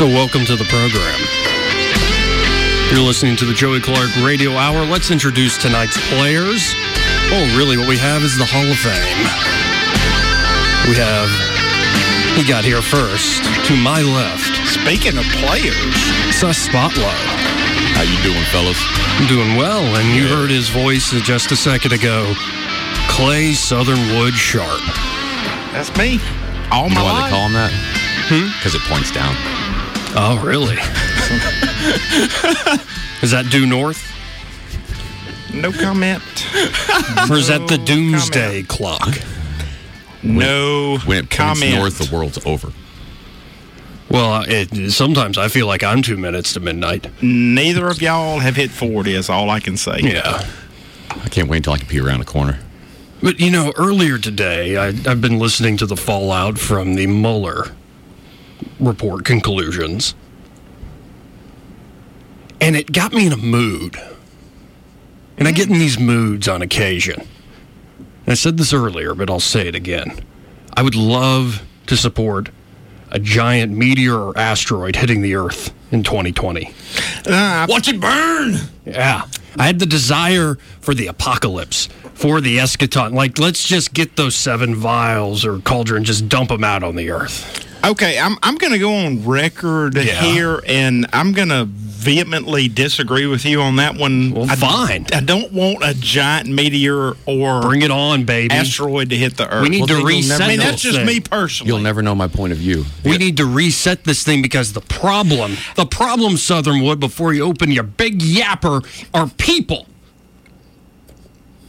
So, welcome to the program. You're listening to the Joey Clark Radio Hour. Let's introduce tonight's players. Oh, really, what we have is the Hall of Fame. We have, he got here first, to my left. Speaking of players, Seth Spotlight. How you doing, fellas? I'm doing well, and you heard his voice just a second ago. Clay Southernwood Sharp. That's me. All you my know why life. they call him that? Hmm? Because it points down. Oh, really? is that due north? No comment. Or is that the No doomsday clock? No When it points comment. north, the world's over. Well, it, sometimes I feel like I'm two minutes to midnight. Neither of y'all have hit 40, is all I can say. Yeah. I can't wait until I can pee around the corner. But, you know, earlier today, I, I've been listening to the fallout from the Mueller report conclusions. And it got me in a mood. And I get in these moods on occasion. I said this earlier, but I'll say it again. I would love to support a giant meteor or asteroid hitting the Earth in 2020. Uh, Watch it burn! Yeah. I had the desire for the apocalypse, for the eschaton. Like, let's just get those seven vials or cauldron, just dump them out on the Earth. Okay, I'm I'm going to go on record Yeah. here, and I'm going to vehemently disagree with you on that one. Well, I, fine. I don't want a giant meteor or Bring it on, baby. asteroid to hit the Earth. We need Well, to reset never I mean, that's just thing. me personally. You'll never know my point of view. We need to reset this thing because the problem, the problem, Southernwood, before you open your big yapper, are people.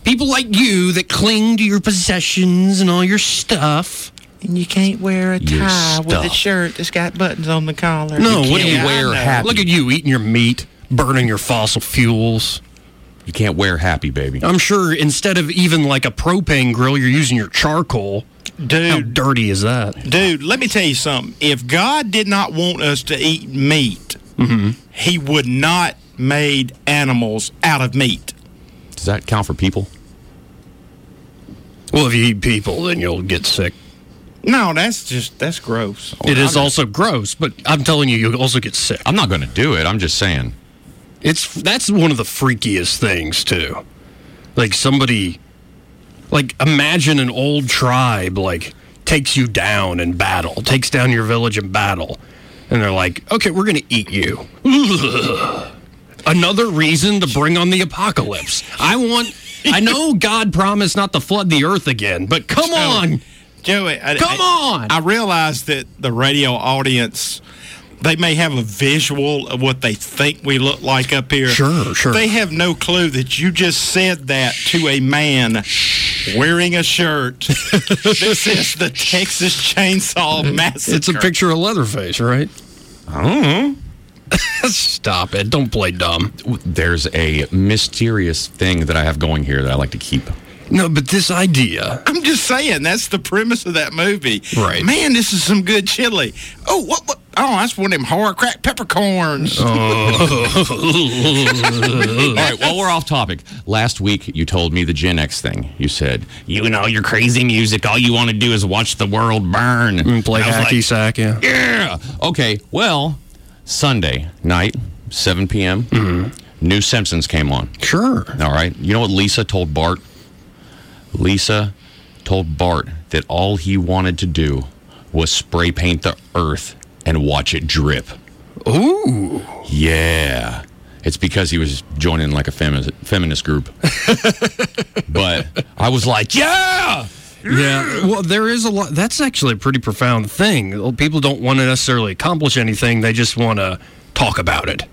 People like you that cling to your possessions and all your stuff. And you can't wear a tie with a shirt that's got buttons on the collar. No, You what do you wear wear happy? Look at you eating your meat, burning your fossil fuels. You can't wear happy, baby. I'm sure instead of even like a propane grill, you're using your charcoal. Dude, how dirty is that? dude, let me tell you something. If God did not want us to eat meat, Mm-hmm. he would not made animals out of meat. Does that count for people? Well, if you eat people, then you'll get sick. No, that's just that's gross. It is also gross, but I'm telling you, you'll also get sick. I'm not going to do it. I'm just saying. It's that's one of the freakiest things too. Like somebody, like imagine an old tribe like takes you down in battle, takes down your village in battle, and they're like, "Okay, we're gonna eat you." Another reason to bring on the apocalypse. I want. I know God promised not to flood the earth again, but come on. Joey, I, Come I- on! I realize that the radio audience, they may have a visual of what they think we look like up here. Sure, sure. They have no clue that you just said that to a man wearing a shirt this is the Texas Chainsaw Massacre. It's a picture of Leatherface, right? I don't know. Stop it! Don't play dumb. There's a mysterious thing that I have going here that I like to keep. No, but this idea. I'm just saying that's the premise of that movie. Right. Man, this is some good chili. Oh, what? what? Oh, that's one of them horror crack peppercorns. Oh. All right, well, we're off topic. Last week, you told me the Gen X thing. You said, you and all your crazy music, all you want to do is watch the world burn. And play And hacky like, sack, yeah. Yeah. Okay, well, Sunday night, 7 p.m., mm-hmm. New Simpsons came on. Sure. All right. You know what Lisa told Bart? Lisa told Bart that all he wanted to do was spray paint the earth and watch it drip. Ooh. Yeah. It's because he was joining like a femi- feminist group. but I was like, yeah. Yeah, well, there is a lot. That's actually a pretty profound thing. People don't want to necessarily accomplish anything; they just want to talk about it.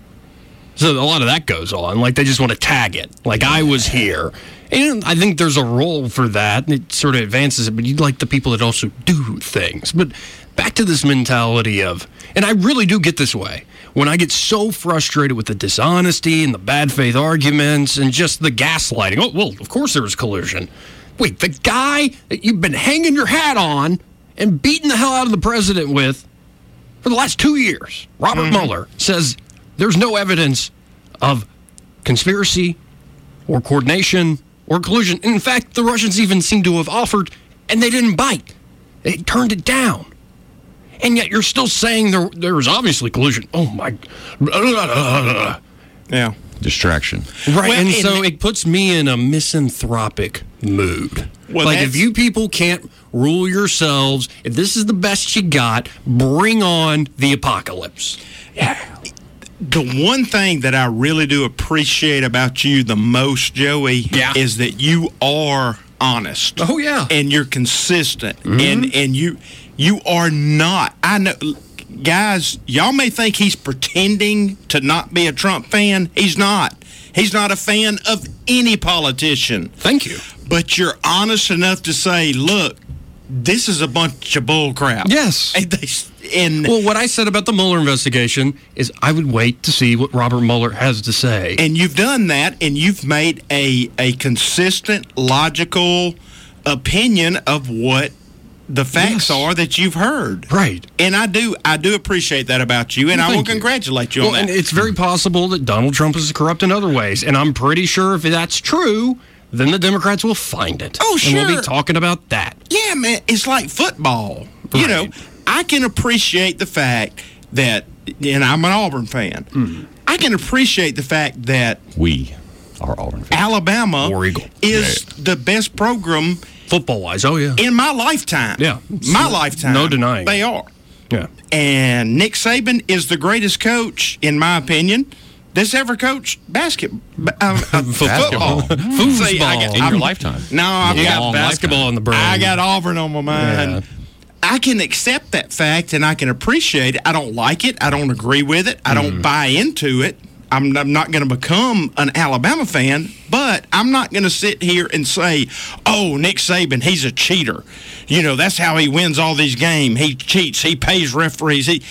So a lot of that goes on. Like they just want to tag it. Like I was here, and I think there's a role for that. and It sort of advances it, but you'd like the people that also do things. But back to this mentality of, and I really do get this way when I get so frustrated with the dishonesty and the bad faith arguments and just the gaslighting. Oh well, of course there was collusion. Wait, the guy that you've been hanging your hat on and beating the hell out of the president with for the last two years, Robert mm-hmm. Mueller, says there's no evidence of conspiracy or coordination or collusion. In fact, the Russians even seem to have offered and they didn't bite. They turned it down. And yet you're still saying there, there was obviously collusion. Oh my. Yeah. Distraction. Right. Well, and and so the- it puts me in a misanthropic mood. Well, like, if you people can't rule yourselves, if this is the best you got, bring on the apocalypse. The one thing that I really do appreciate about you the most, Joey, Yeah. is that you are honest. Oh, yeah. and you're consistent, mm-hmm. and and you you are not. I know, guys. Y'all may think he's pretending to not be a Trump fan. He's not. He's not a fan of any politician. Thank you. But you're honest enough to say, look, this is a bunch of bull crap. Yes. And, they, and Well, what I said about the Mueller investigation is I would wait to see what Robert Mueller has to say. and you've done that and you've made a a consistent logical opinion of what the facts Yes. are that you've heard Right. and i do i do appreciate that about you and Well, i will you. congratulate you Well, on and that it's very possible that Donald Trump is corrupt in other ways. And I'm pretty sure if that's true, then the Democrats will find it. Oh, And we'll be talking about that. yeah man it's like football you know Right. I can appreciate the fact that and i'm an auburn fan Hmm. i can appreciate the fact that We are Auburn fans. alabama War Eagle. is the best program Football wise, oh, yeah. in my lifetime Yeah. my lifetime No denying they are Yeah. And Nick Saban is the greatest coach, in my opinion, that's ever coached basketball. Um, uh, Basketball. football. Foosball. See, I got- In I'm- your lifetime. No, I've You got got basketball on the brain. I got Auburn on my mind. Yeah. I can accept that fact and I can appreciate it. I don't like it. I don't agree with it. I Mm. don't buy into it. I'm, I'm not going to become an Alabama fan, but I'm not going to sit here and say, oh, Nick Saban, he's a cheater. You know, that's how he wins all these games. He cheats, he pays referees. He,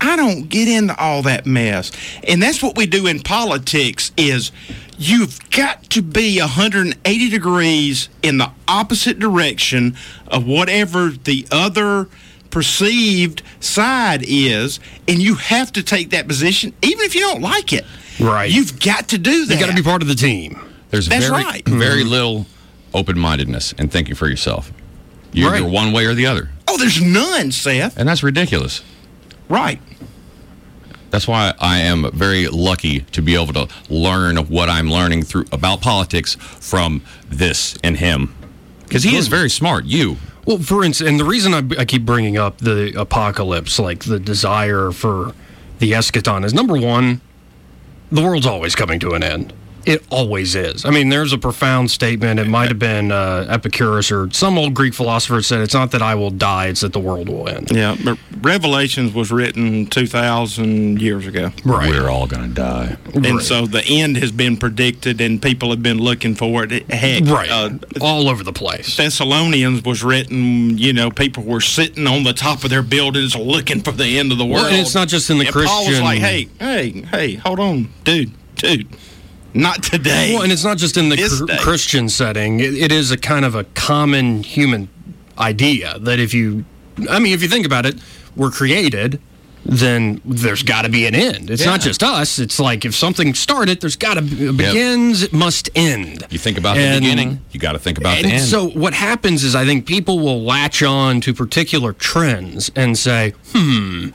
I don't get into all that mess. And that's what we do in politics is you've got to be 180 degrees in the opposite direction of whatever the other perceived side is and you have to take that position even if you don't like it. Right. You've got to do that. You got to be part of the team. There's That's very, right. very mm-hmm. little open mindedness and thinking for yourself. You're Right. either one way or the other. Oh, there's none, Seth. And that's ridiculous. Right. That's why I am very lucky to be able to learn what I'm learning through about politics from this and him. Because he is very smart. You. Well, for instance, and the reason I, I keep bringing up the apocalypse, like the desire for the eschaton, is number one, the world's always coming to an end. It always is. I mean, there's a profound statement. It might have been uh, Epicurus or some old Greek philosopher said, "It's not that I will die; it's that the world will end." Yeah, but Revelations was written 2,000 years ago. Right. We're all going to die. And so the end has been predicted and people have been looking for it. Heck, Right. uh, All over the place. Thessalonians was written, you know, people were sitting on the top of their buildings looking for the end of the world. Well, and it's not just in the and Paul was Christian- like, hey, hey, hey, hold on, dude, dude. Not today. Well, and it's not just in the cr- Christian setting. It, it is a kind of a common human idea that if you, I mean, if you think about it, we're created, then there's got to be an end. It's not just us. It's like if something started, there's got to be, begins, it must end. You think about And- the beginning, you got to think about the end. so what happens is I think people will latch on to particular trends and say, hmm,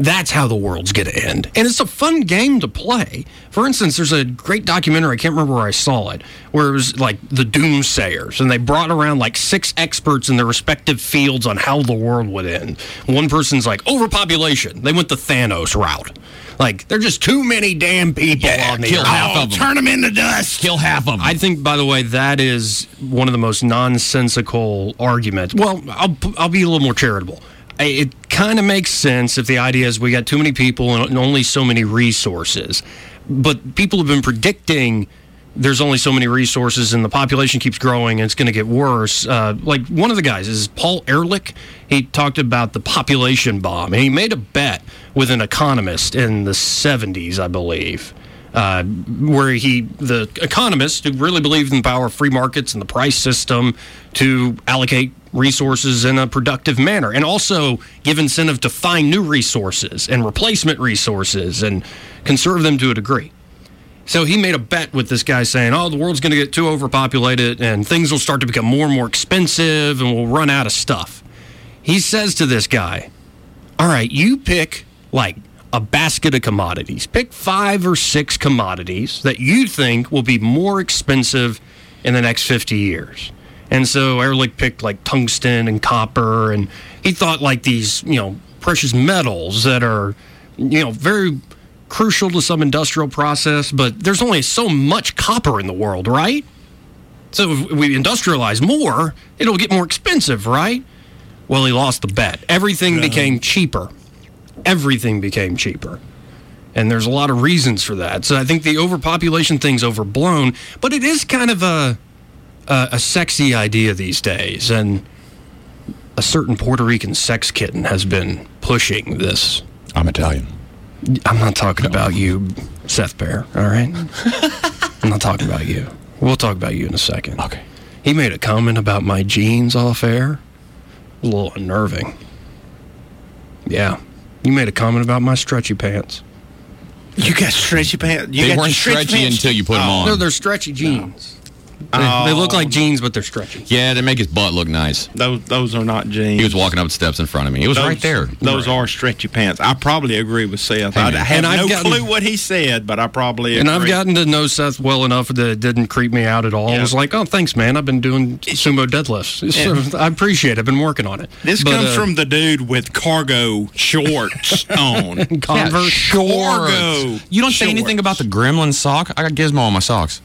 That's how the world's going to end. And it's a fun game to play. For instance, there's a great documentary, I can't remember where I saw it, where it was like the doomsayers, and they brought around like six experts in their respective fields on how the world would end. One person's like, overpopulation. They went the Thanos route. Like, there's just too many damn people Yeah, on the kill earth. half of oh, them. Turn them into dust. Kill half of them. I think, by the way, that is one of the most nonsensical arguments. Well, I'll, I'll be a little more charitable. It kind of makes sense if the idea is we got too many people and only so many resources. But people have been predicting there's only so many resources and the population keeps growing and it's going to get worse. Uh, like one of the guys is Paul Ehrlich. He talked about the population bomb and he made a bet with an economist in the 70s, I believe uh, where he, the economist who really believed in the power of free markets and the price system to allocate resources in a productive manner and also give incentive to find new resources and replacement resources and conserve them to a degree. So he made a bet with this guy saying, oh, the world's going to get too overpopulated and things will start to become more and more expensive and we'll run out of stuff. He says to this guy, all right, you pick like a basket of commodities. Pick five or six commodities that you think will be more expensive in the next 50 years. And so Ehrlich picked like tungsten and copper, and he thought like these, you know, precious metals that are, you know, very crucial to some industrial process, but there's only so much copper in the world, right? So if we industrialize more, it'll get more expensive, right? Well, he lost the bet. Everything became cheaper. Everything became cheaper. And there's a lot of reasons for that. So I think the overpopulation thing's overblown, but it is kind of a a, a sexy idea these days. And a certain Puerto Rican sex kitten has been pushing this. I'm Italian. I'm not talking about you, Seth Bear, all right? I'm not talking about you. We'll talk about you in a second. Okay. He made a comment about my jeans off air. A little unnerving. Yeah. You made a comment about my stretchy pants. You got stretchy pants. You They got weren't the stretchy pants? until you put them oh. on. No, they're stretchy jeans. They, they look like jeans, but they're stretchy. Yeah, they make his butt look nice. Those those are not jeans. He was walking up the steps in front of me. It was those, right there. Those are stretchy pants. I probably agree with Seth. I, I have And I've no gotten- clue what he said, but I probably And. I've gotten to know Seth well enough that it didn't creep me out at all. I was like, oh, thanks, man. I've been doing sumo deadlifts. So I appreciate it. I've been working on it. This But, comes uh, from the dude with cargo shorts on. Converse. Cargo. You don't say anything about the gremlin sock? I got Gizmo on my socks.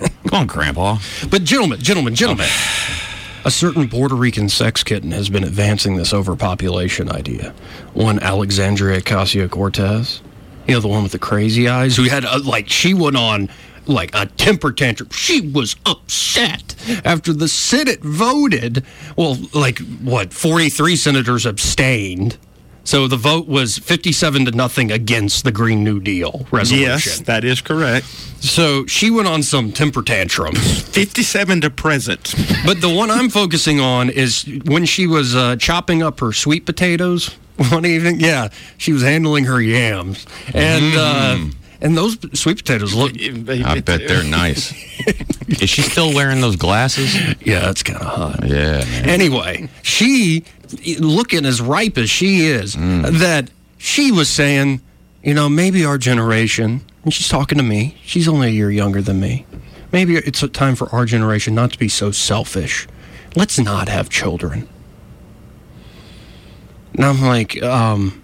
Come on, Grandpa. But gentlemen, gentlemen, gentlemen, oh, a certain Puerto Rican sex kitten has been advancing this overpopulation idea. One Alexandria Ocasio Cortez, you know the one with the crazy eyes, who had a, like she went on like a temper tantrum. She was upset after the Senate voted. Well, like what? Forty three senators abstained. So the vote was 57 to nothing against the Green New Deal resolution. Yes, that is correct. So she went on some temper tantrums. 57 to present. But the one I'm focusing on is when she was uh, chopping up her sweet potatoes one evening. Yeah, she was handling her yams, and uh, and those sweet potatoes look. I bet they're nice. Is she still wearing those glasses? Yeah, it's kind of hot. Yeah. man. Anyway, she looking as ripe as she is, that she was saying, you know, maybe our generation. And she's talking to me. She's only a year younger than me. Maybe it's a time for our generation not to be so selfish. Let's not have children. And I'm like, um,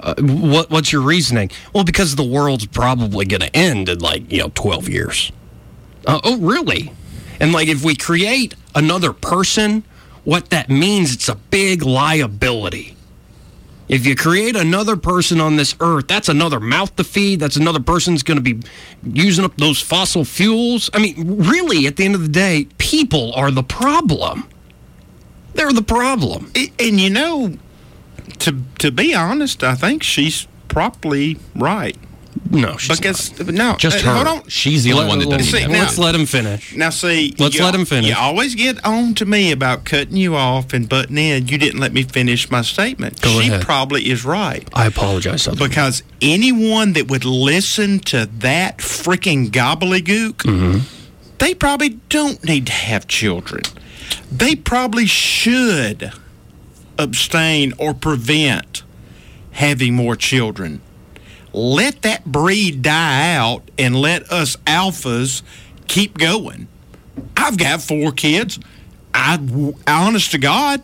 uh, what, what's your reasoning? Well, because the world's probably going to end in like, you know, 12 years. Uh, oh, really? And like, if we create another person, what that means, it's a big liability. If you create another person on this earth, that's another mouth to feed. That's another person's going to be using up those fossil fuels. I mean, really, at the end of the day, people are the problem. They're the problem. And you know, to to be honest, I think she's probably right. No, she's because no, Just uh, her. Hold on. She's the only one that doesn't see, now- Let's let him finish. Now, see, Let's let him finish. You always get on to me about cutting you off and butting in. You didn't let me finish my statement. Go she ahead. probably is right. I apologize. Southern. Because anyone that would listen to that freaking gobbledygook, Mm-hmm. they probably don't need to have children. They probably should abstain or prevent having more children. Let that breed die out and let us alphas keep going. I've got four kids. I, honest to God,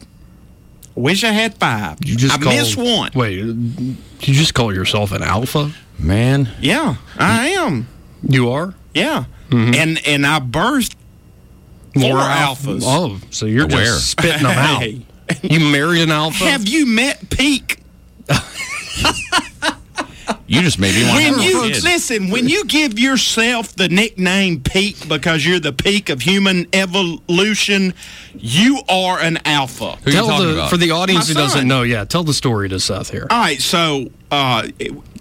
wish I had five. You just I called, missed one. Wait, you just call yourself an alpha? Man. Yeah, I am. You are? Yeah. Mm-hmm. And and I birthed four alphas. Oh, so you're Where? just spitting them out. Hey. You married an alpha? Have you met Peak? You just made me want to When have a you listen, when you give yourself the nickname Peak because you're the peak of human evolution, you are an alpha. Who you talking the about? for the audience My who doesn't son. know, yeah, tell the story to Seth here. All right, so uh,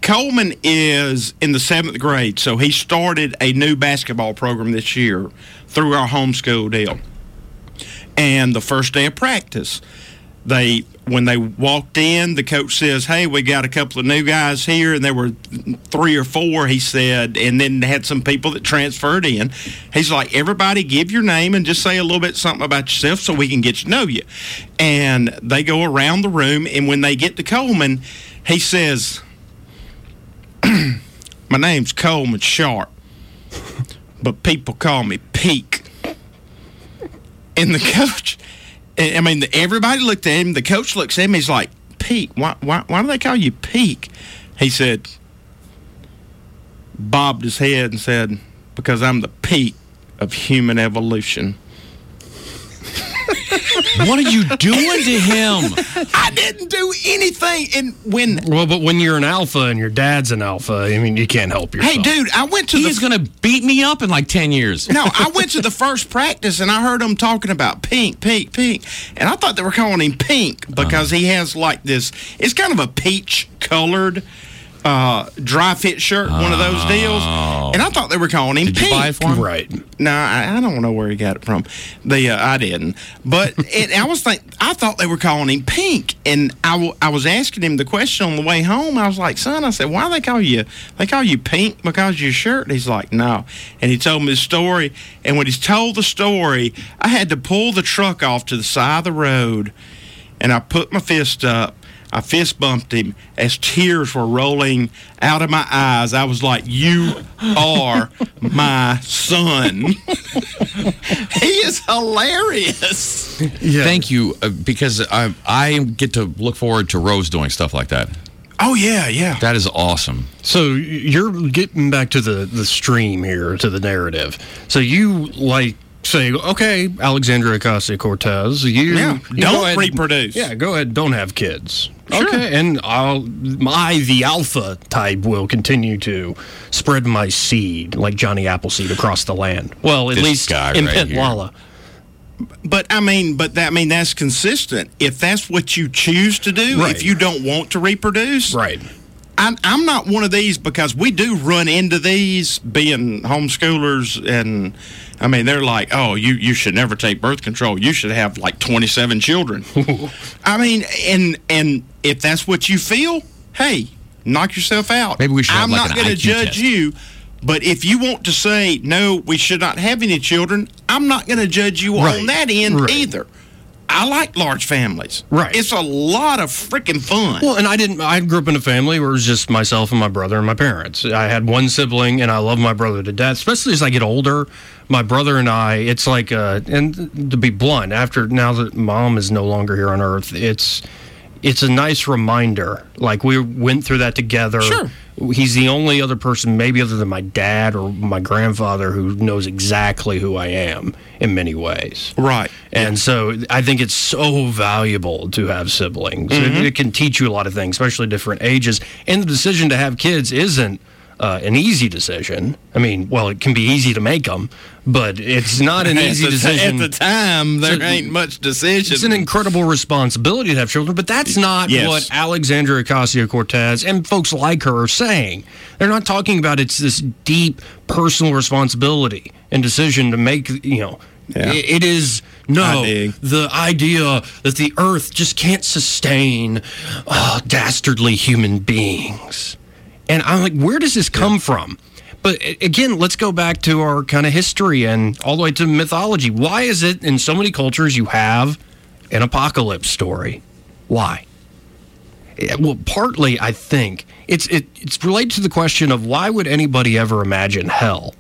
Coleman is in the seventh grade, so he started a new basketball program this year through our homeschool deal. And the first day of practice, they when they walked in, the coach says, "Hey, we got a couple of new guys here," and there were three or four. He said, and then had some people that transferred in. He's like, "Everybody, give your name and just say a little bit something about yourself so we can get to know you." And they go around the room, and when they get to Coleman, he says, "My name's Coleman Sharp, but people call me Peak." And the coach, I mean, everybody looked at him. The coach looks at him. He's like, Pete, why, why, why do they call you Peak? He said, bobbed his head and said, because I'm the peak of human evolution. What are you doing to him? I didn't do anything. And when, Well, but when you're an alpha and your dad's an alpha, I mean, you can't help yourself. hey, dude, I went to the He's going to beat me up in like 10 years. no, I went to the first practice and I heard them talking about pink, pink, pink. And I thought they were calling him pink because uh-huh. he has like this, it's kind of a peach colored uh, dry fit shirt, one of those deals. And I thought they were calling him Did pink. you buy it for him? Right. No, I, I don't know where he got it from. The uh, I didn't, but it, I was think I thought they were calling him Pink, and I, w- I was asking him the question on the way home. I was like, "Son," I said, "Why do they call you? They call you Pink because of your shirt?" And he's like, "No," and he told me the story. And when he's told the story, I had to pull the truck off to the side of the road, and I put my fist up. I fist bumped him as tears were rolling out of my eyes. I was like, You are my son. he is hilarious. Yeah. Thank you, uh, because I, I get to look forward to Rose doing stuff like that. Oh, yeah, yeah. That is awesome. So you're getting back to the the stream here, to the narrative. So you like say, okay, Alexandria Ocasio Cortez, you, Yeah, you don't go ahead- reproduce. Yeah, go ahead, don't have kids. Sure. Okay, and I'll I the alpha type will continue to spread my seed like Johnny Appleseed across the land. Well, at This least guy in right here. Penwalla. But I mean, but that I mean that's consistent. If that's what you choose to do, Right. if you don't want to reproduce, Right. I'm, I'm not one of these because we do run into these being homeschoolers and I mean they're like oh you you should never take birth control you should have like 27 children I mean and and if that's what you feel hey knock yourself out Maybe we should I'm like, not an gonna judge test. you but if you want to say no we should not have any children I'm not going to judge you Right. on that end Right. either I like large families Right. it's a lot of freaking fun Well, and I didn't. I grew up in a family where it was just myself and my brother and my parents. I had one sibling, and I love my brother to death. Especially as I get older, my brother and I. It's like, uh, and to be blunt, after now that mom is no longer here on Earth, it's it's a nice reminder. Like we went through that together. Sure. He's the only other person, maybe other than my dad or my grandfather, who knows exactly who I am in many ways. right And so I think it's so valuable to have siblings. It, Mm-hmm. it can teach you a lot of things, especially different ages. And the decision to have kids isn't uh, an easy decision. I mean, well, it can be easy to make them, but it's not an easy the- decision. At the time, there a- ain't much decision. It's an incredible responsibility to have children, but that's not Yes. what Alexandria Ocasio Cortez and folks like her are saying. They're not talking about it's this deep personal responsibility and decision to make, you know, Yeah. it is no the idea that the earth just can't sustain uh, dastardly human beings. And I'm like, where does this come from? But again, let's go back to our kind of history and all the way to mythology. Why is it in so many cultures you have an apocalypse story? Why? Eh, well, partly I think it's it, it's related to the question of why would anybody ever imagine hell?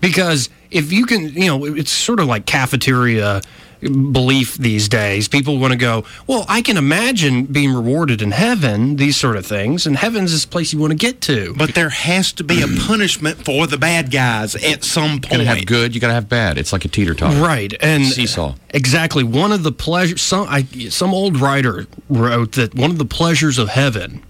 Because if you can, you know, it's sort of like cafeteria belief these days. People want to go, well, I can imagine being rewarded in heaven, these sort of things, and heaven's this place you want to get to. But there has to be a punishment for the bad guys at some point. You gotta point. have good, you gotta have bad. It's like a teeter totter. Right, and Seesaw. Exactly. One of the pleasures. Some I, some old writer wrote that one of the pleasures of heaven,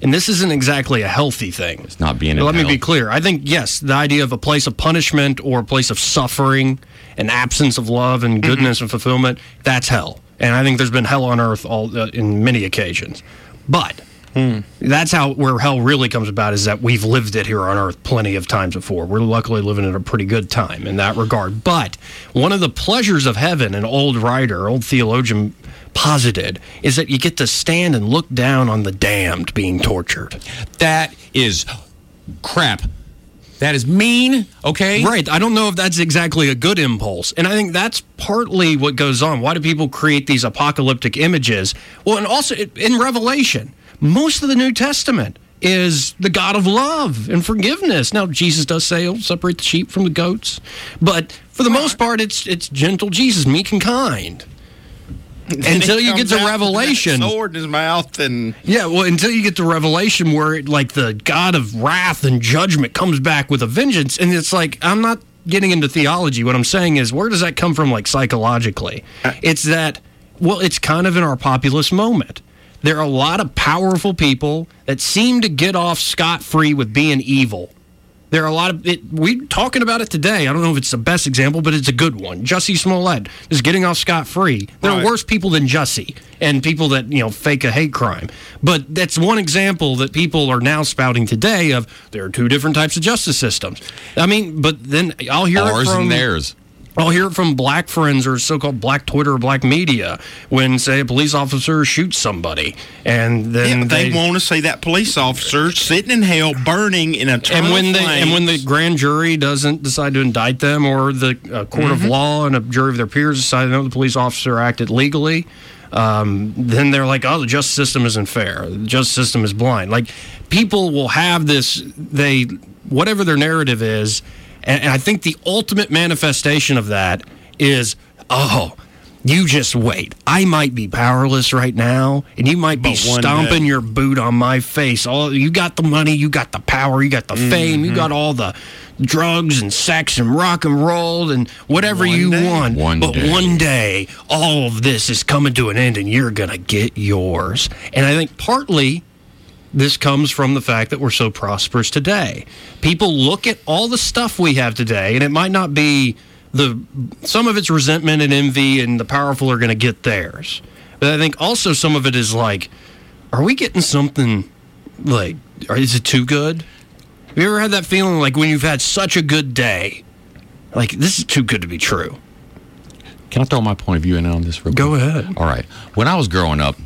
and this isn't exactly a healthy thing. It's not being in But let me be clear. I think yes, the idea of a place of punishment or a place of suffering, an absence of love and goodness and fulfillment, that's hell. And I think there's been hell on earth all uh, in many occasions. But that's how where hell really comes about is that we've lived it here on earth plenty of times before. We're luckily living in a pretty good time in that regard. But one of the pleasures of heaven, an old writer, old theologian posited, is that you get to stand and look down on the damned being tortured. That is crap. That is mean, okay? Right. I don't know if that's exactly a good impulse. And I think that's partly what goes on. Why do people create these apocalyptic images? Well, and also in Revelation, most of the New Testament is the God of love and forgiveness. Now, Jesus does say he'll separate the sheep from the goats, but for the most part, it's it's gentle Jesus, meek and kind. Until you get to Revelation, sword in his mouth, and yeah, well, until you get to Revelation, where it, like the God of wrath and judgment comes back with a vengeance, and it's like I'm not getting into theology. What I'm saying is, where does that come from, like psychologically? Uh, it's that, well, it's kind of in our populist moment. There are a lot of powerful people that seem to get off scot free with being evil. There are a lot of it. We're talking about it today. I don't know if it's the best example, but it's a good one. Jussie Smollett is getting off scot free. There Right. are worse people than Jussie and people that you know fake a hate crime. But that's one example that people are now spouting today of there are two different types of justice systems. I mean, but then I'll hear Ours from and theirs. I'll hear it from black friends or so-called black Twitter or black media when, say, a police officer shoots somebody, and then yeah, they, want to see that police officer sitting in hell, burning in a and when they and when the grand jury doesn't decide to indict them, or the uh, court of law and a jury of their peers decide no, the police officer acted legally, um, then they're like, oh, the justice system isn't fair. The justice system is blind. Like people will have this. They whatever their narrative is, and, and I think the ultimate manifestation of that is, oh. You just wait. I might be powerless right now, and you might be stomping day- your boot on my face. All you got the money, you got the power, you got the fame, you mm-hmm. got all the drugs and sex and rock and roll and whatever One you day. want. One but day. one day, all of this is coming to an end, and you're gonna get yours. And I think partly this comes from the fact that we're so prosperous today. People look at all the stuff we have today, and it might not be the some of it's resentment and envy, and the powerful are going to get theirs. But I think also some of it is like, are we getting something like, is it too good? Have you ever had that feeling like when you've had such a good day, like this is too good to be true? Can I throw my point of view in on this real Go quick? ahead. All right. When I was growing up,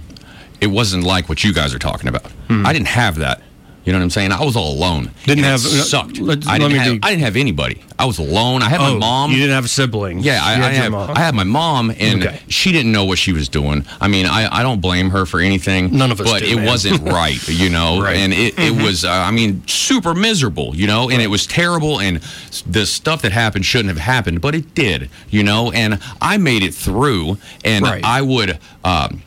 it wasn't like what you guys are talking about. I didn't have that. You know what I'm saying? I was all alone. Didn't have- sucked. let- I didn't have. I didn't have anybody. I was alone. I had my mom. Oh, You didn't have a sibling. Yeah, I, You I, had mom. I had my mom, and Okay. she didn't know what she was doing. I mean, I, I don't blame her for anything. None of us But do, it man. wasn't right, you know. Right. Mm-hmm. And it, it was, uh, I mean, super miserable, you know. And it was terrible, and the stuff that happened shouldn't have happened, but it did, you know. And I made it through, and Right. I would. Um,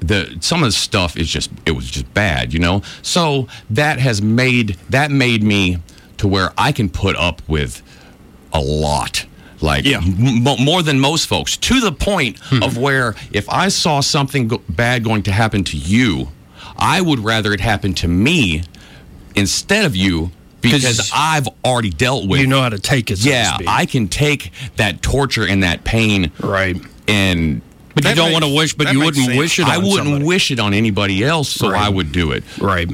the some of the stuff is just it was just bad, you know. So that has made that made me to where I can put up with a lot. Like Yeah. m- more than most folks, to the point hmm. of where if I saw something go- bad going to happen to you, I would rather it happen to me instead of you because I've already dealt with. you know how to take it. So yeah. I can take that torture and that pain, right. and But you don't makes- want to wish, but you wouldn't sense. wish it. On I wouldn't somebody. wish it on anybody else, so Right. I would do it. Right.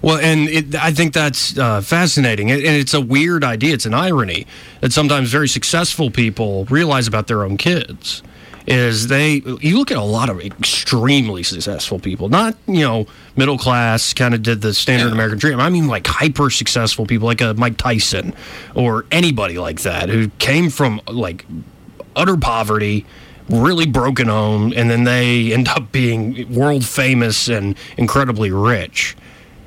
Well, and it, I think that's uh, fascinating, and it's a weird idea. It's an irony that sometimes very successful people realize about their own kids. Is they you look at a lot of extremely successful people, not you know middle class, kind of did the standard American dream. I mean like hyper successful people, like a Mike Tyson or anybody like that who came from like utter poverty, really broken home, and then they end up being world famous and incredibly rich.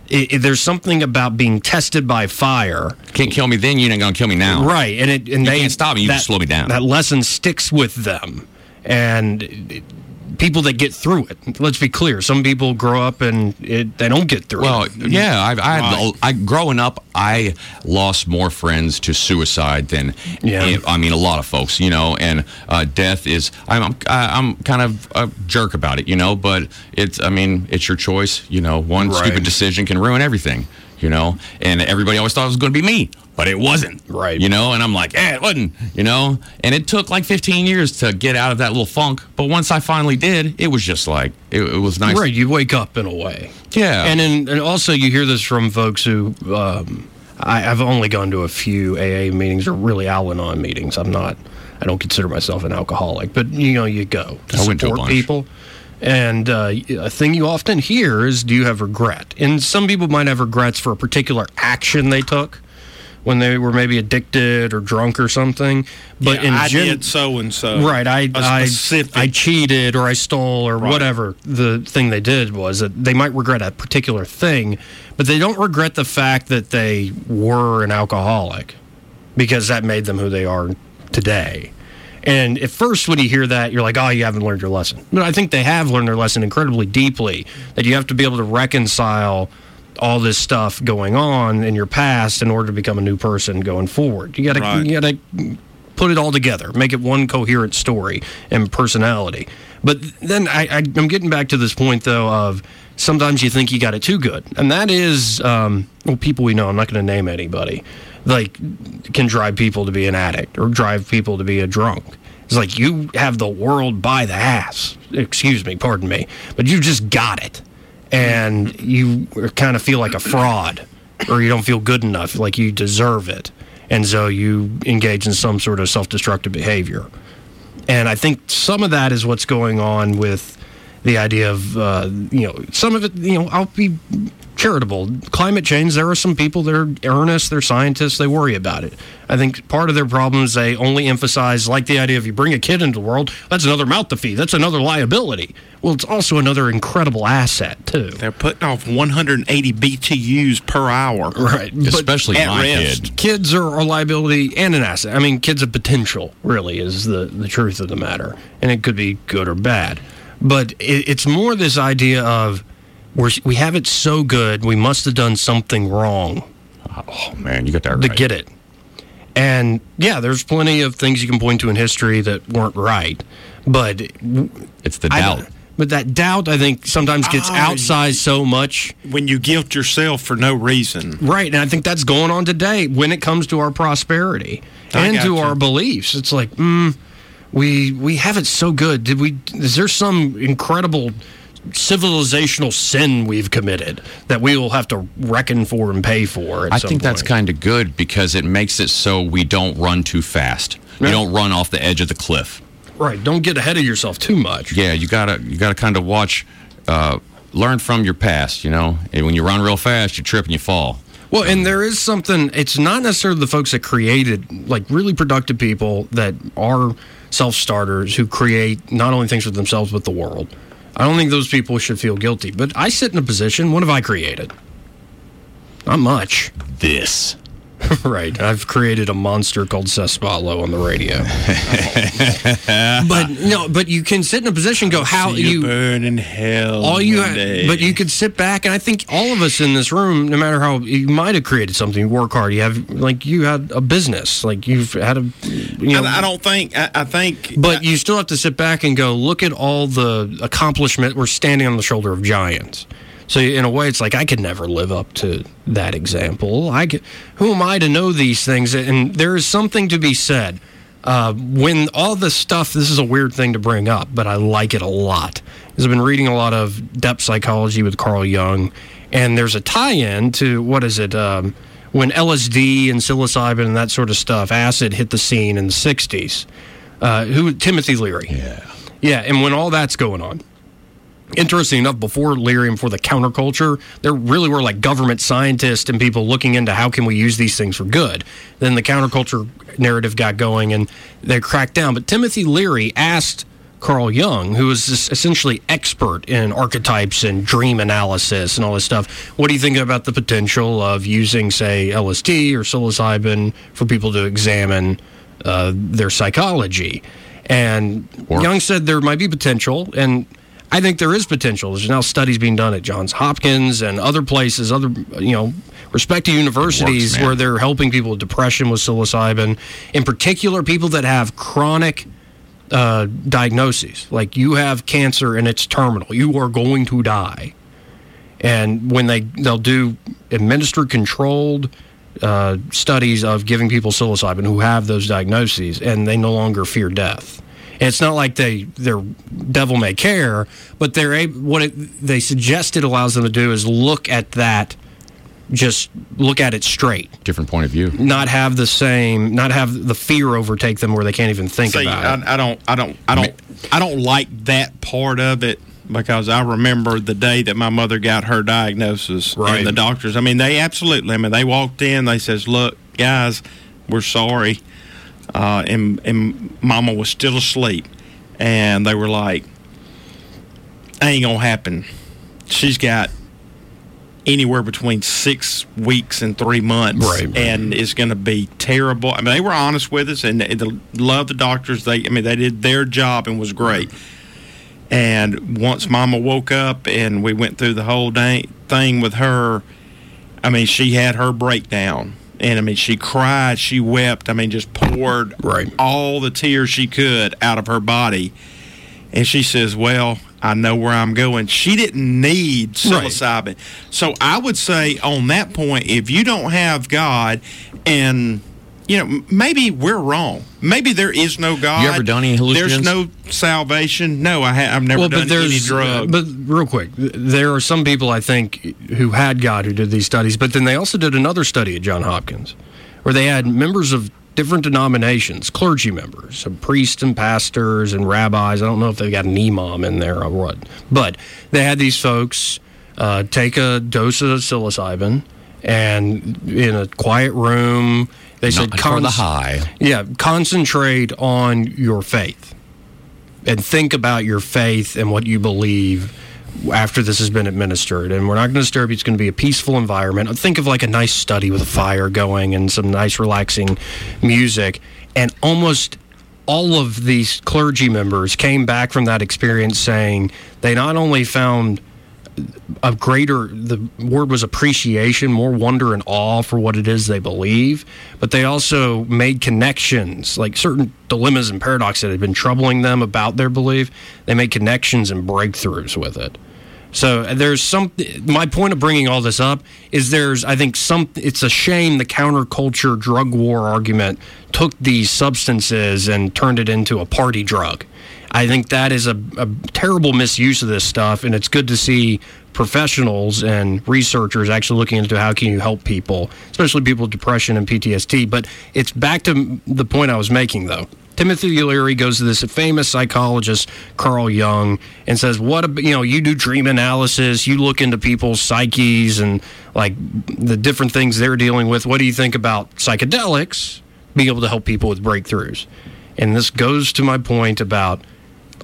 It, it, there's something about being tested by fire. Can't kill me then, you ain't gonna kill me now. Right, and it and You they can't stop me, you that, just slow me down. That lesson sticks with them, and people that get through it. Let's be clear: some people grow up and it, they don't get through Well, it. Well, yeah, I, I, I, growing up, I lost more friends to suicide than, Yeah. I mean, a lot of folks, you know. And uh, death is, I'm, I'm, I'm kind of a jerk about it, you know. But it's, I mean, it's your choice, you know. One Right. stupid decision can ruin everything, you know. And everybody always thought it was going to be me, but it wasn't, Right. You know. And I'm like, eh, it wasn't, you know. And it took like 15 years to get out of that little funk, but once I finally did, it was just like, it, it was nice. Right, you wake up in a way. Yeah. And then, and also you hear this from folks who um, I, I've only gone to a few AA meetings or really Al-Anon meetings. I'm not. I don't consider myself an alcoholic, but you know, you go to I went to people. And uh, a thing you often hear is, "Do you have regret?" And some people might have regrets for a particular action they took when they were maybe addicted or drunk or something. But Yeah, in I gen- did so and so. Right. I I, I cheated or I stole or Right. whatever the thing they did was that they might regret a particular thing, but they don't regret the fact that they were an alcoholic because that made them who they are today. And at first, when you hear that, you're like, oh, you haven't learned your lesson. But I think they have learned their lesson incredibly deeply, that you have to be able to reconcile all this stuff going on in your past in order to become a new person going forward. You got to Right. you got to put it all together, make it one coherent story and personality. But then I, I, I'm getting back to this point though of sometimes you think you got it too good, and that is um, well, people we know. I'm not going to name anybody. Like can drive people to be an addict or drive people to be a drunk. It's like you have the world by the ass. Excuse me, pardon me, but you just got it, and you kind of feel like a fraud, or you don't feel good enough, like you deserve it, and so you engage in some sort of self-destructive behavior. And I think some of that is what's going on with the idea of, uh, you know, some of it, you know, I'll be charitable. Climate change, there are some people that are earnest, they're scientists, they worry about it. I think part of their problem is they only emphasize, like the idea of you bring a kid into the world, that's another mouth to feed, that's another liability. Well, it's also another incredible asset, too. They're putting off 180 BTUs per hour. Right. Especially at my rest. kid. kids are a liability and an asset. I mean, kids have potential, really, is the, the truth of the matter. And it could be good or bad. But it, it's more this idea of we're, we have it so good, we must have done something wrong Oh man, you got that right. to get it. And yeah, there's plenty of things you can point to in history that weren't right. But It's the I doubt. Don't- but that doubt, I think, sometimes gets Oh, outsized so much When you guilt yourself for no reason. Right, and I think that's going on today when it comes to our prosperity I and to you. our beliefs. It's like, mm, we we have it so good. Did we? Is there some incredible civilizational sin we've committed that we will have to reckon for and pay for? At I some think that's kind of good because it makes it so we don't run too fast. You Yeah. don't run off the edge of the cliff. Right. Don't get ahead of yourself too much. Yeah, you gotta you gotta kind of watch, uh, learn from your past. You know, and when you run real fast, you trip and you fall. Well, and there is something, it's not necessarily the folks that created, like really productive people that are self starters who create not only things for themselves, but the world. I don't think those people should feel guilty. But I sit in a position, what have I created? Not much. This. right. I've created a monster called Seth on the radio. but no, but you can sit in a position and go, how you, you burn in hell. all you ha- but you could sit back and i think all of us in this room no matter how you might have created something you work hard you have like you had a business like you've had a you know I, I don't think. I, I think. but you still have to sit back and go look at all the accomplishment we're standing on the shoulder of giants so in a way it's like i could never live up to that example. I could, who am i to know these things? And there is something to be said uh, when all this stuff this is a weird thing to bring up but i like it a lot. Because i've been reading a lot of depth psychology with carl jung and there's a tie-in to what is it um, when lsd and psilocybin and that sort of stuff acid hit the scene in the 60s uh, who timothy leary. Yeah. Yeah and when all that's going on interesting enough, before Lyrium, for the counterculture, there really were like government scientists and people looking into how can we use these things for good. Then the counterculture narrative got going and they cracked down. But Timothy Leary asked Carl Jung, who is essentially expert in archetypes and dream analysis and all this stuff. What do you think about the potential of using, say, LSD or psilocybin for people to examine uh, their psychology? And Or- Jung said there might be potential, and I think there is potential. There's now studies being done at Johns Hopkins and other places, other you know, respected universities man. where they're helping people with depression with psilocybin. In particular, people that have chronic uh, diagnoses, like you have cancer and it's terminal, you are going to die. And when they they'll do administered controlled uh, studies of giving people psilocybin who have those diagnoses, and they no longer fear death. And it's not like they they're devil may care, but they're able, what it, they suggest it allows them to do is look at that, just look at it straight, Different point of view. not have the same, not have the fear overtake them where they can't even think See, about it. I, I don't, I don't, I don't, I don't like that part of it because I remember the day that my mother got her diagnosis Right. and the doctors. I mean, they absolutely. I mean, they walked in. They says, "Look, guys, we're sorry," uh, and and Mama was still asleep, and they were like, "Ain't gonna happen." She's got anywhere between six weeks and three months, Right, right. and it's going to be terrible. I mean, they were honest with us, and they, they love the doctors. They, I mean, they did their job and was great. And once Mama woke up, and we went through the whole thing with her, I mean, she had her breakdown. And I mean, she cried, she wept. I mean, just poured Right. all the tears she could out of her body. And she says, Well, I know where I'm going. She didn't need Right. psilocybin. So I would say on that point, if you don't have God and you know, maybe we're wrong. Maybe there is no God. You ever done any There's no salvation. No, I ha- I've never done any drug. But real quick, there are some people I think who had God who did these studies, but then they also did another study at John Hopkins where they had members of different denominations, clergy members, priests and pastors and rabbis. I don't know if they got an imam in there or what, but they had these folks uh, take a dose of psilocybin and in a quiet room. They said Not for the high. yeah, concentrate on your faith and think about your faith and what you believe after this has been administered. And we're not going to disturb you. It's going to be a peaceful environment. Think of like a nice study with a fire going and some nice relaxing music. And almost all of these clergy members came back from that experience saying they not only found a greater the word was appreciation more wonder and awe for what it is they believe. But they also made connections like certain dilemmas and paradoxes that had been troubling them about their belief they made connections and breakthroughs with it. So uh, there's some my point of bringing all this up is there's i think some it's a shame the counterculture drug war argument took these substances and turned it into a party drug I think that is a, a terrible misuse of this stuff, and it's good to see professionals and researchers actually looking into how can you help people, especially people with depression and PTSD. But it's back to the point I was making, though. Timothy Leary goes to this famous psychologist, Carl Jung, and says, "What you know? You do dream analysis. You look into people's psyches and like the different things they're dealing with. What do you think about psychedelics being able to help people with breakthroughs?" And this goes to my point about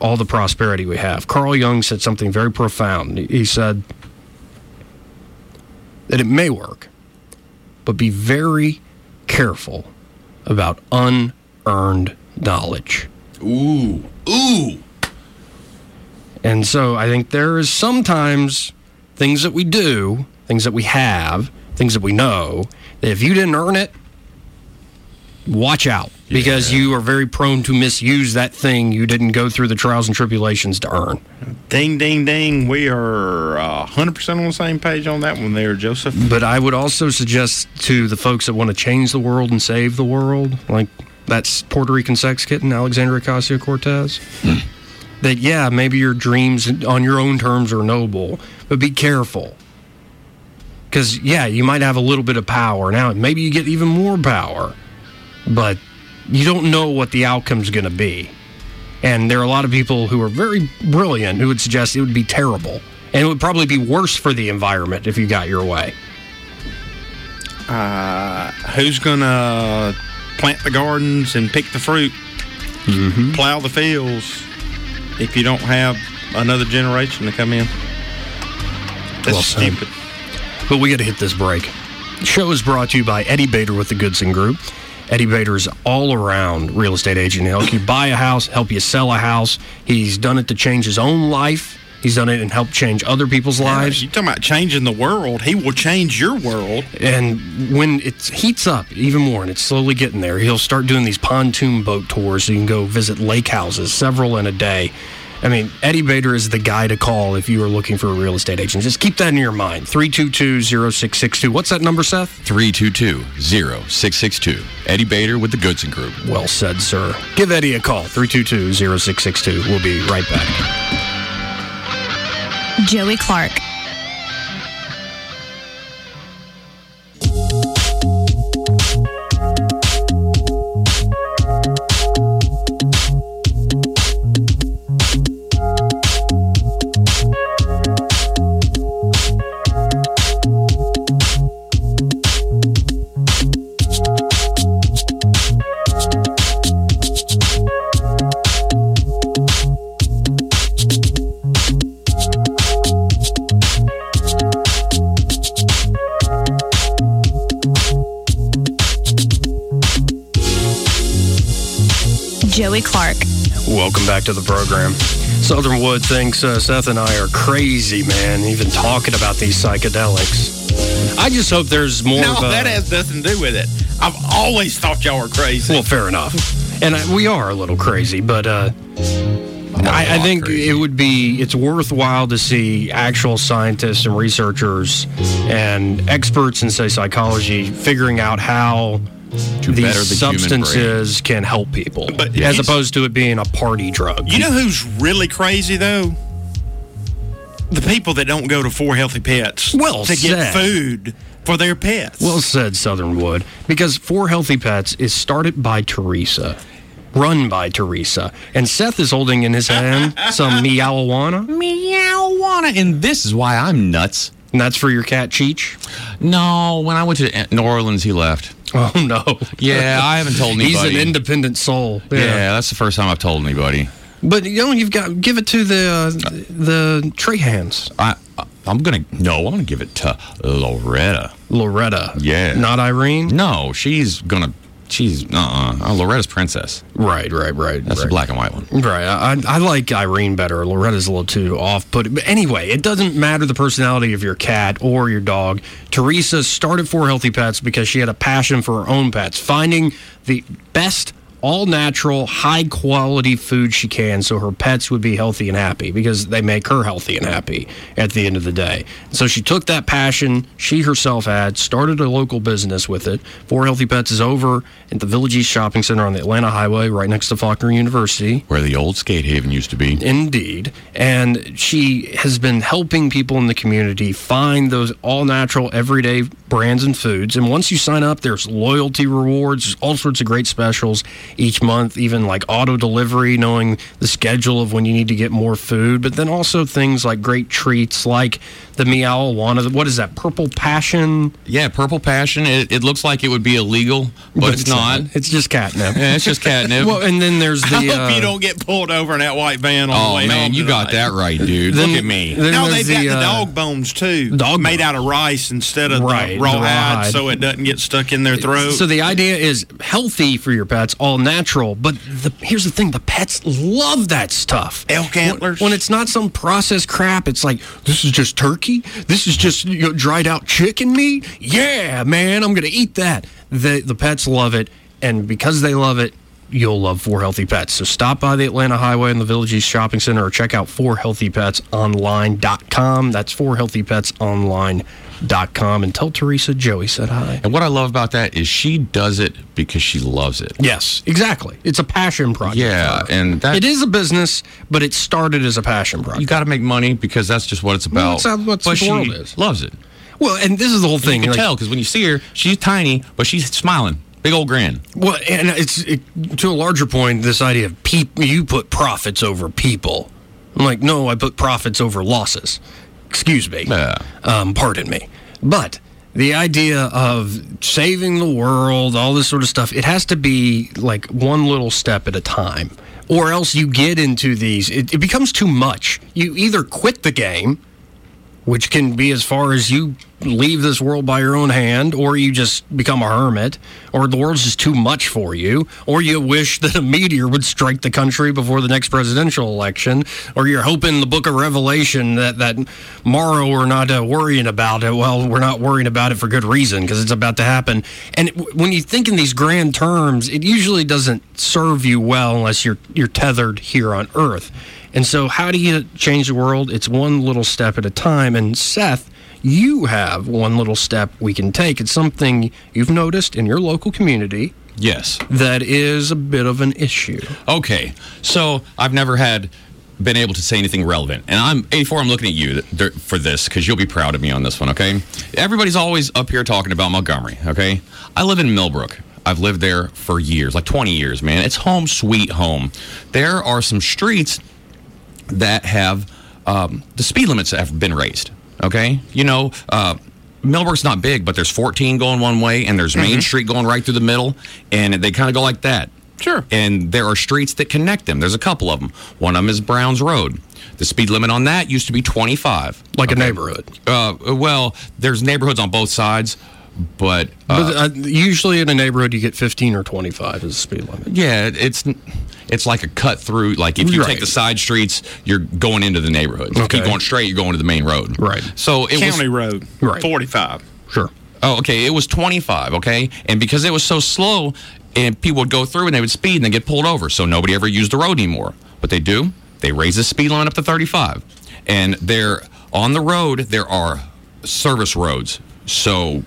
all the prosperity we have. Carl Jung said something very profound. He said that it may work, but be very careful about unearned knowledge. Ooh, ooh. And so I think there is sometimes things that we do, things that we have, things that we know, that if you didn't earn it, watch out because you are very prone to misuse that thing you didn't go through the trials and tribulations to earn. Ding, ding, ding. We are uh, 100% on the same page on that one there, Joseph. But I would also suggest to the folks that want to change the world and save the world, like that's Puerto Rican sex kitten, Alexandria Ocasio Cortez, that yeah, maybe your dreams on your own terms are noble, but be careful. Because yeah, you might have a little bit of power now. Maybe you get even more power, but you don't know what the outcome's going to be. And there are a lot of people who are very brilliant who would suggest it would be terrible. And it would probably be worse for the environment if you got your way. Uh, who's going to plant the gardens and pick the fruit, plow the fields? if you don't have another generation to come in. That's Well stupid. But we got to hit this break. The show is brought to you by Eddie Bader with the Goodson Group. Eddie Bader is all around real estate agent. He'll help you buy a house, help you sell a house. He's done it to change his own life. He's done it and helped change other people's lives. You talking about changing the world? He will change your world. And when it heats up even more and it's slowly getting there, he'll start doing these pontoon boat tours so you can go visit lake houses, several in a day. I mean, Eddie Bader is the guy to call if you are looking for a real estate agent. Just keep that in your mind. 322 0662. What's that number, Seth? 322 0662. Eddie Bader with the Goodson Group. Well said, sir. Give Eddie a call. 322 0662. We'll be right back. Joey Clark. To the program. Southern Wood thinks uh, Seth and I are crazy, man, even talking about these psychedelics. I just hope there's more No, of a. that has nothing to do with it. I've always thought y'all were crazy. Well, fair enough. And I, we are a little crazy, but uh, I, I think it would be it's worthwhile to see actual scientists and researchers and experts in say psychology figuring out how To these better the human substances can help people, But as opposed to it being a party drug. You know who's really crazy though? The people that don't go to Four Healthy Pets Well to said. get food for their pets. Well said, Southern Wood. Because Four Healthy Pets is started by Teresa, run by Teresa. And Seth is holding in his hand some meowana. Meowana. And this is why I'm nuts. And that's for your cat Cheech? No, when I went to New Orleans, he left. Oh, no. Yeah, I haven't told anybody. He's an independent soul. Yeah. that's the first time I've told anybody. But, you know, you've got, give it to the, uh, the tree hands. I, I'm gonna no, I'm gonna give it to Loretta. Loretta. Yeah. Not Irene? No, she's gonna. She's uh uh Loretta's princess. Right, right, right. That's right. the black and white one. Right. I, I I like Irene better. Loretta's a little too off putting. But anyway, it doesn't matter the personality of your cat or your dog. Teresa started For Healthy Pets because she had a passion for her own pets, finding the best all natural, high quality food she can so her pets would be healthy and happy because they make her healthy and happy at the end of the day. So she took that passion she herself had, started a local business with it. Four Healthy Pets is over at the Village East Shopping Center on the Atlanta Highway right next to Faulkner University. Where the old skate haven used to be. Indeed. And she has been helping people in the community find those all natural, everyday brands and foods. And once you sign up, there's loyalty rewards, all sorts of great specials each month, even like auto delivery, knowing the schedule of when you need to get more food. But then also things like great treats like the Meowana. What is that? Purple Passion? Yeah, Purple Passion. It, it looks like it would be illegal, but, it's, not. It's just catnip. Yeah, it's just catnip. well, and then there's the. I hope uh, you don't get pulled over in that white van on the oh way man, home you got that right, dude. Then- Look at me. No, they've got the, the uh, dog bones too, dog made bone. out of rice instead of Right, the raw hide, so it doesn't get stuck in their throat. So the idea is healthy for your pets, all natural. But the, here's the thing: the pets love that stuff. Elk When- antlers? When, it's not some processed crap, it's like this is just turkey. This is just you know, dried out chicken meat. Yeah, man, I'm gonna eat that. The the pets love it, and because they love it. You'll love Four Healthy Pets. So stop by the Atlanta Highway in the Village East Shopping Center or check out forhealthypetsonline.com. That's forhealthypetsonline.com. And tell Teresa Joey said hi. And what I love about that is she does it because she loves it. Yes, exactly. It's a passion project. Yeah, and that it is a business, but it started as a passion project. you got to make money because that's just what it's Well, about. that's what the she world is. loves it. well, and this is the whole thing. You can like- tell because when you see her, she's tiny, but she's smiling, big old grin. Well, and it's it, to a larger point. This idea of peop, you put profits over people. I'm like, no, I put profits over losses. Excuse me. Yeah. Um, pardon me. But the idea of saving the world, all this sort of stuff, it has to be like one little step at a time. or else you get into these. It, it becomes too much. You either quit the game, which can be as far as you leave this world by your own hand, or you just become a hermit, or the world's just too much for you, or you wish that a meteor would strike the country before the next presidential election, or you're hoping the book of Revelation that, that tomorrow we're not uh, worrying about it. Well, we're not worrying about it for good reason because it's about to happen. And when you think in these grand terms, it usually doesn't serve you well unless you're you're tethered here on Earth. And so, how do you change the world? It's one little step at a time. And Seth, you have one little step we can take. It's something you've noticed in your local community Yes. that is a bit of an issue. Okay. So I've never had been able to say anything relevant, and I'm 84. I'm looking at you for this because you'll be proud of me on this one. Okay. Everybody's always up here talking about Montgomery. Okay. I live in Millbrook. I've lived there for years, like 20 years, man. It's home sweet home. There are some streets that have um, the speed limits have been raised. Okay, you know, uh, Millbrook's not big, but there's 14 going one way, and there's Main Street going right through the middle, and they kind of go like that. Sure. And there are streets that connect them. There's a couple of them. One of them is Browns Road. The speed limit on that used to be 25. Like a neighborhood. Uh, well, there's neighborhoods on both sides, but uh, But uh, usually in a neighborhood, you get 15 or 25 as the speed limit. yeah, it's it's like a cut through. Like if you Right. take the side streets, you're going into the neighborhood. If you Okay. keep going straight, you're going to the main road. Right. So it was County was Road, Right. 45. Sure. Oh, okay. It was 25, okay? And because it was so slow, and people would go through and they would speed and they get pulled over. So nobody ever used the road anymore. What they do, they raise the speed line up to 35. And they're on the road, there are service roads. So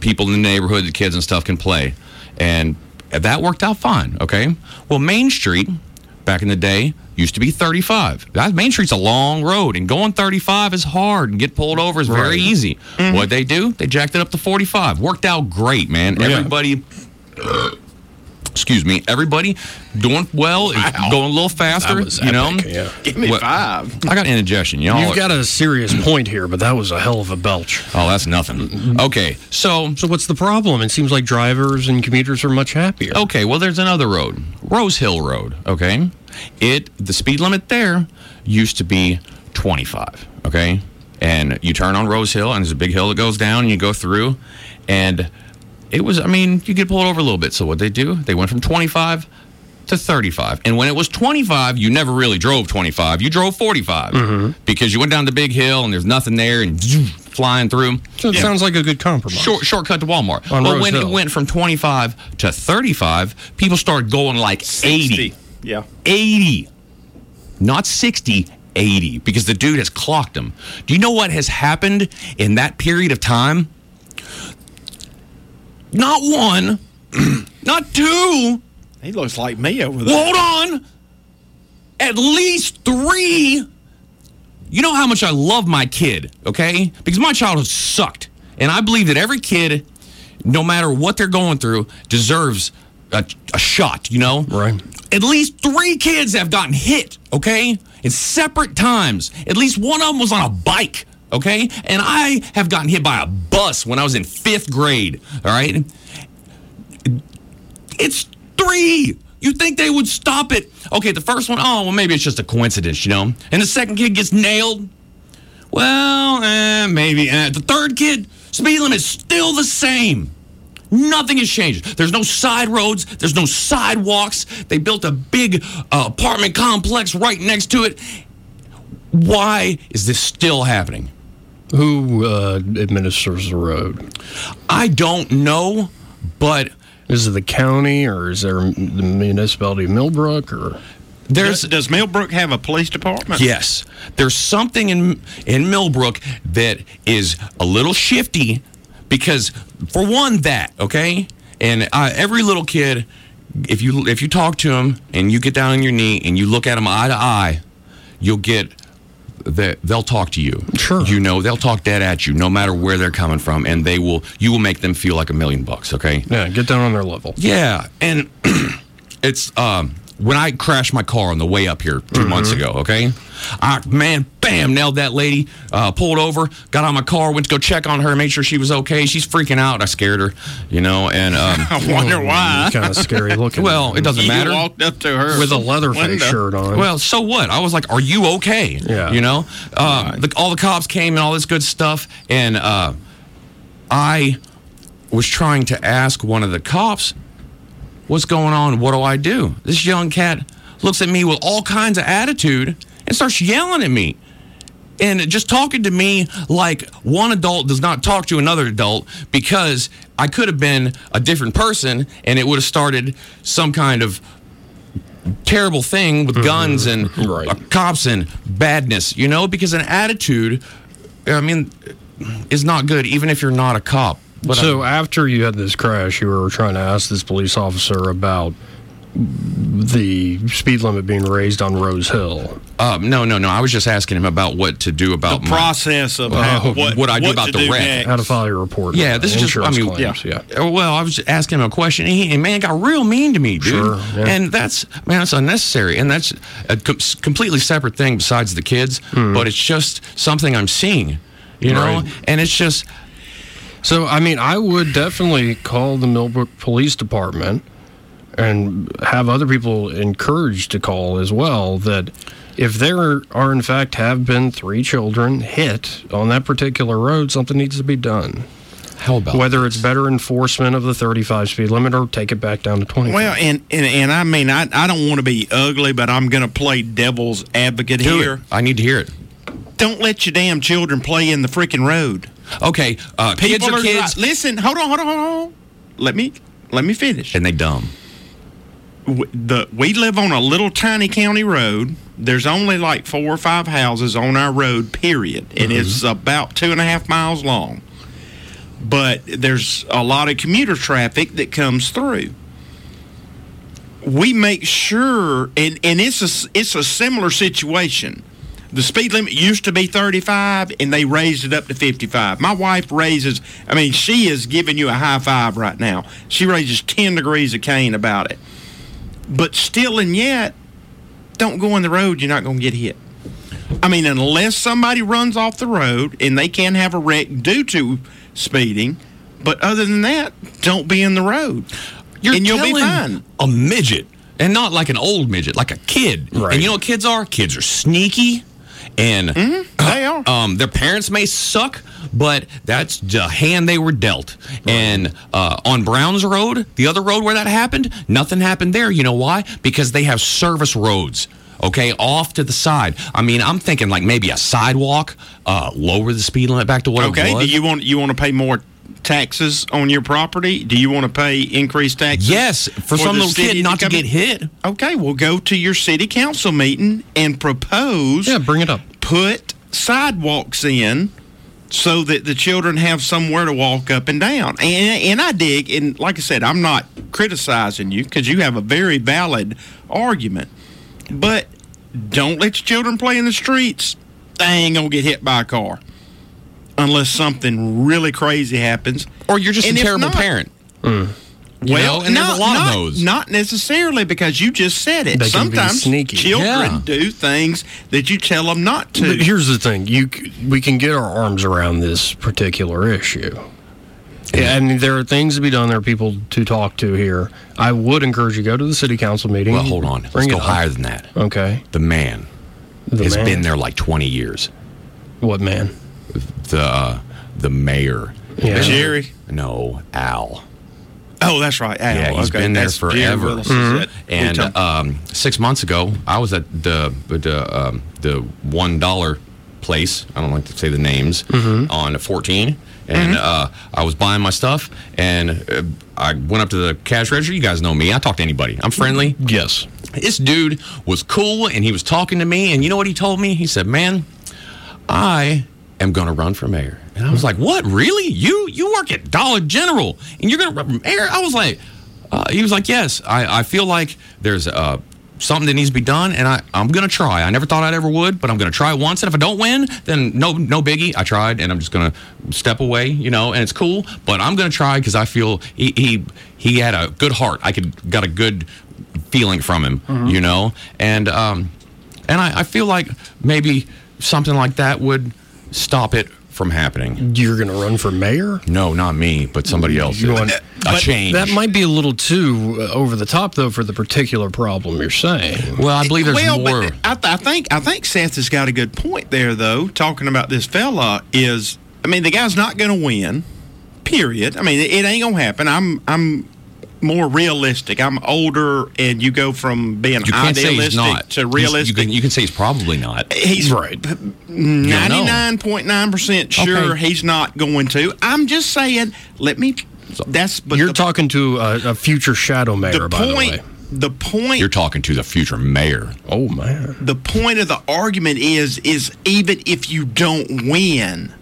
people in the neighborhood, the kids and stuff can play. And that worked out fine, okay? Well, Main Street, back in the day, used to be 35. That Main Street's a long road, and going 35 is hard, and get pulled over is very Right. easy. Mm-hmm. What they do, they jacked it up to 45. Worked out great, man. Yeah. Everybody. Excuse me. Everybody doing well, is going a little faster. That was you know, yeah. Give me What- five. I got indigestion. Y'all, You've got a serious point here, but that was a hell of a belch. oh, that's nothing. Okay, so So what's the problem? It seems like drivers and commuters are much happier. Okay, well, there's another road, Rose Hill Road. Okay, it the speed limit there used to be 25. Okay, and you turn on Rose Hill, and there's a big hill that goes down, and you go through, and it was, I mean, you could pull it over a little bit. So what they do, they went from 25 to 35, and when it was 25, you never really drove 25. You drove 45 mm-hmm. because you went down the big hill, and there's nothing there, and flying through. So it sounds like a good compromise. Short shortcut to Walmart. On but Rose when Hill. it went from 25 to 35, people started going like 80. Yeah. 80. Not 60, 80 because the dude has clocked him. Do you know what has happened in that period of time? Not one, not two. He looks like me over there. Well, hold on. At least three. You know how much I love my kid, okay? Because my childhood sucked. And I believe that every kid, no matter what they're going through, deserves a, a shot, you know? Right. At least three kids have gotten hit, okay? In separate times. At least one of them was on a bike, okay? And I have gotten hit by a bus when I was in fifth grade, all right? It's three. You think they would stop it? Okay, the first one, oh, well, maybe it's just a coincidence, you know? And the second kid gets nailed. Well, eh, maybe. Eh. The third kid, speed limit's still the same. Nothing has changed. There's no side roads. There's no sidewalks. They built a big uh, apartment complex right next to it. Why is this still happening? Who uh, administers the road? I don't know, but Is it the county or is there the municipality of Millbrook or? there's Does, does Millbrook have a police department? Yes. There's something in in Millbrook that is a little shifty because for one that, okay? And uh, every little kid if you if you talk to him and you get down on your knee and you look at him eye to eye, you'll get that they'll talk to you. Sure. You know, they'll talk dead at you no matter where they're coming from and they will you will make them feel like a million bucks, okay? Yeah, get down on their level. Yeah, and it's um when I crashed my car on the way up here 2 months ago, okay? I, man, bam, nailed that lady, uh, pulled over, got on my car, went to go check on her, made sure she was okay. She's freaking out. I scared her, you know, and um, I wonder why. Kind of scary looking. well, it doesn't You matter. walked up to her with a Leatherface window. shirt on. Well, so what? I was like, "Are you okay?" Yeah. You know, uh, the, all the cops came and all this good stuff, and uh, I was trying to ask one of the cops, "What's going on? What do I do?" This young cat looks at me with all kinds of attitude and starts yelling at me. And just talking to me like one adult does not talk to another adult because I could have been a different person and it would have started some kind of terrible thing with mm-hmm. guns and Right. cops and badness, you know, because an attitude, I mean, is not good, even if you're not a cop. But so after you had this crash, you were trying to ask this police officer about the speed limit being raised on Rose Hill. um, no, no, no. I was just asking him about what to do The about my- process of how, what, what I do what about the do wreck. next. How to file your report? Yeah, this is just. I Insurance mean, claims, yeah. Uh, Well, I was asking him a question, and, he, and man got real mean to me, dude. Sure, yeah. And that's man, that's unnecessary, and that's a com- completely separate thing besides the kids. But it's just something I'm seeing, you know. Right. And it's just So, I mean, I would definitely call the Millbrook Police Department and have other people encouraged to call as well that if there are, in fact, have been three children hit on that particular road, something needs to be done. how about Whether it's better enforcement of the 35 speed limit or take it back down to 20. Well, and, and and I mean, I I don't want to be ugly, but I'm going to play devil's advocate do here. it? I need to hear it. Don't let your damn children play in the freaking road. Okay, uh, kids People are are kids, Listen, hold on, hold on, hold on. Let me let me finish. and they dumb. w- the we live on a little tiny county road. There's only like four or five houses on our road, period, and it's about two and a half miles long. But there's a lot of commuter traffic that comes through. We make sure, and, and it's a it's a similar situation. The speed limit used to be 35, and they raised it up to 55. My wife raises, I mean, she is giving you a high five right now. She raises 10 degrees of Cain about it but still and yet don't go on the road you're not going to get hit i mean unless somebody runs off the road and they can have a wreck due to speeding but other than that don't be in the road You're and you'll be fine A midget, and not like an old midget, like a kid. Right. And you know what kids are? Kids are sneaky, and they are um, their parents may suck, but that's the hand they were dealt. And uh, on Browns Road, the other road where that happened, nothing happened there. You know why? Because they have service roads. Okay, off to the side. I mean, I'm thinking like maybe a sidewalk, uh, lower the speed limit back to what okay it was. do you want you want to pay more taxes on your property do you want to pay increased taxes yes, for, some the little kid not to in? get hit. okay well go to your city council meeting and propose yeah, bring it up. put sidewalks in so that the children have somewhere to walk up and down. And, and I dig, and like I said, I'm not criticizing you because you have a very valid argument. But don't let your children play in the streets. They ain't going to get hit by a car unless something really crazy happens. Or you're just And a terrible not- parent. Hmm. You know, and there's a lot not, of those. Not necessarily because you just said it. They can be Sometimes sneaky. children Yeah. do things that you tell them not to. But here's the thing: you we can get our arms around this particular issue. Yeah, I mean, there are things to be done. There are people to talk to here. I would encourage you to go to the city council meeting. Well, hold on. Let's Bring go it up. higher than that. Okay. The man The has man. been there like 20 years. What man? The uh, the mayor. Yeah. Jerry. No, Al. Oh, that's right. Al. Yeah, he's okay, been there that's Jerry forever. Mm-hmm. And um, six months ago, I was at the the um, the one dollar place. I don't like to say the names Mm-hmm. on 14, and uh, I was buying my stuff, and uh, I went up to the cash register. You guys know me. I talk to anybody. I'm friendly. Yes. This dude was cool, and he was talking to me. And you know what he told me? He said, "Man, I am going to run for mayor." And I was like, "What? Really? You you work at Dollar General, and you're going to run for mayor?" I was like, uh, "He was like, yes. I, I feel like there's uh, something that needs to be done, and I I'm going to try. I never thought I'd ever would, but I'm going to try once. And if I don't win, then no no biggie. I tried, and I'm just going to step away, you know. And it's cool, but I'm going to try because I feel he, he he had a good heart. I could got a good feeling from him, you know, and um, and I, I feel like maybe something like that would stop it from happening. You're going to run for mayor? No, not me, but somebody else. You is. want- a change. That might be a little too uh, over the top, though, for the particular problem you're saying. well, I believe there's well, more. I, th- I think I think Seth has got a good point there, though. Talking about this fella is, I mean, the guy's not going to win. Period. I mean, it, it ain't going to happen. I'm I'm more realistic. I'm older, and you go from being you can't say idealistic he's not. to He's- realistic. You can, you can say he's probably not. He's Right. ninety nine point nine percent sure Okay. he's not going to. I'm just saying. Let me. That's but You're the, talking to a, a future shadow mayor, the by the point. way. The point. You're talking to the future mayor. Oh, man. the point of the argument is is even if you don't win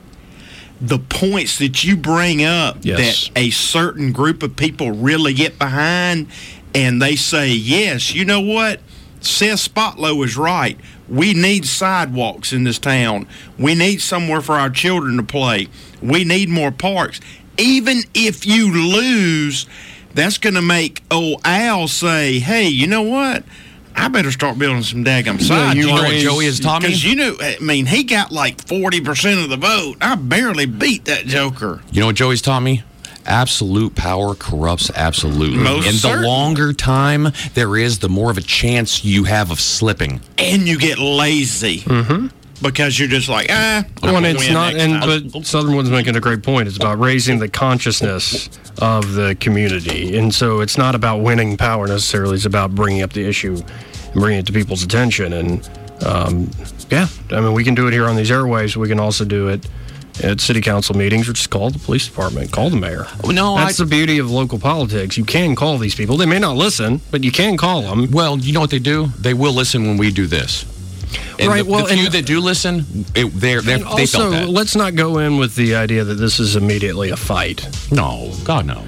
the points that you bring up Yes. that a certain group of people really get behind and they say yes you know what? Seth Spotlow is right. We need sidewalks in this town. We need somewhere for our children to play. We need more parks. Even if you lose that's going to make old Al say hey you know what I better start building some daggum sidewalks. you You know what Joey has taught me? Because you know, I mean, he got like forty percent of the vote. I barely beat that joker. You know what Joey's taught me? Absolute power corrupts absolutely. Most and the certain. longer time there is, the more of a chance you have of slipping. And you get lazy mm-hmm. Because you're just like, ah. I'm Well, and it's win not, next and time. but Southernwood's making a great point. It's about raising the consciousness of the community, and so it's not about winning power necessarily. It's about bringing up the issue and bringing it to people's attention. And um, yeah, I mean, we can do it here on these airways. We can also do it at city council meetings, or just call the police department, call the mayor. No, That's I- the beauty of local politics. You can call these people. They may not listen, but you can call them. Well, you know what they do? They will listen when we do this. And Right, The, well, the few and- that do listen, it, they're, they're, they felt also, that. let's not go in with the idea that this is immediately a fight. No, God no.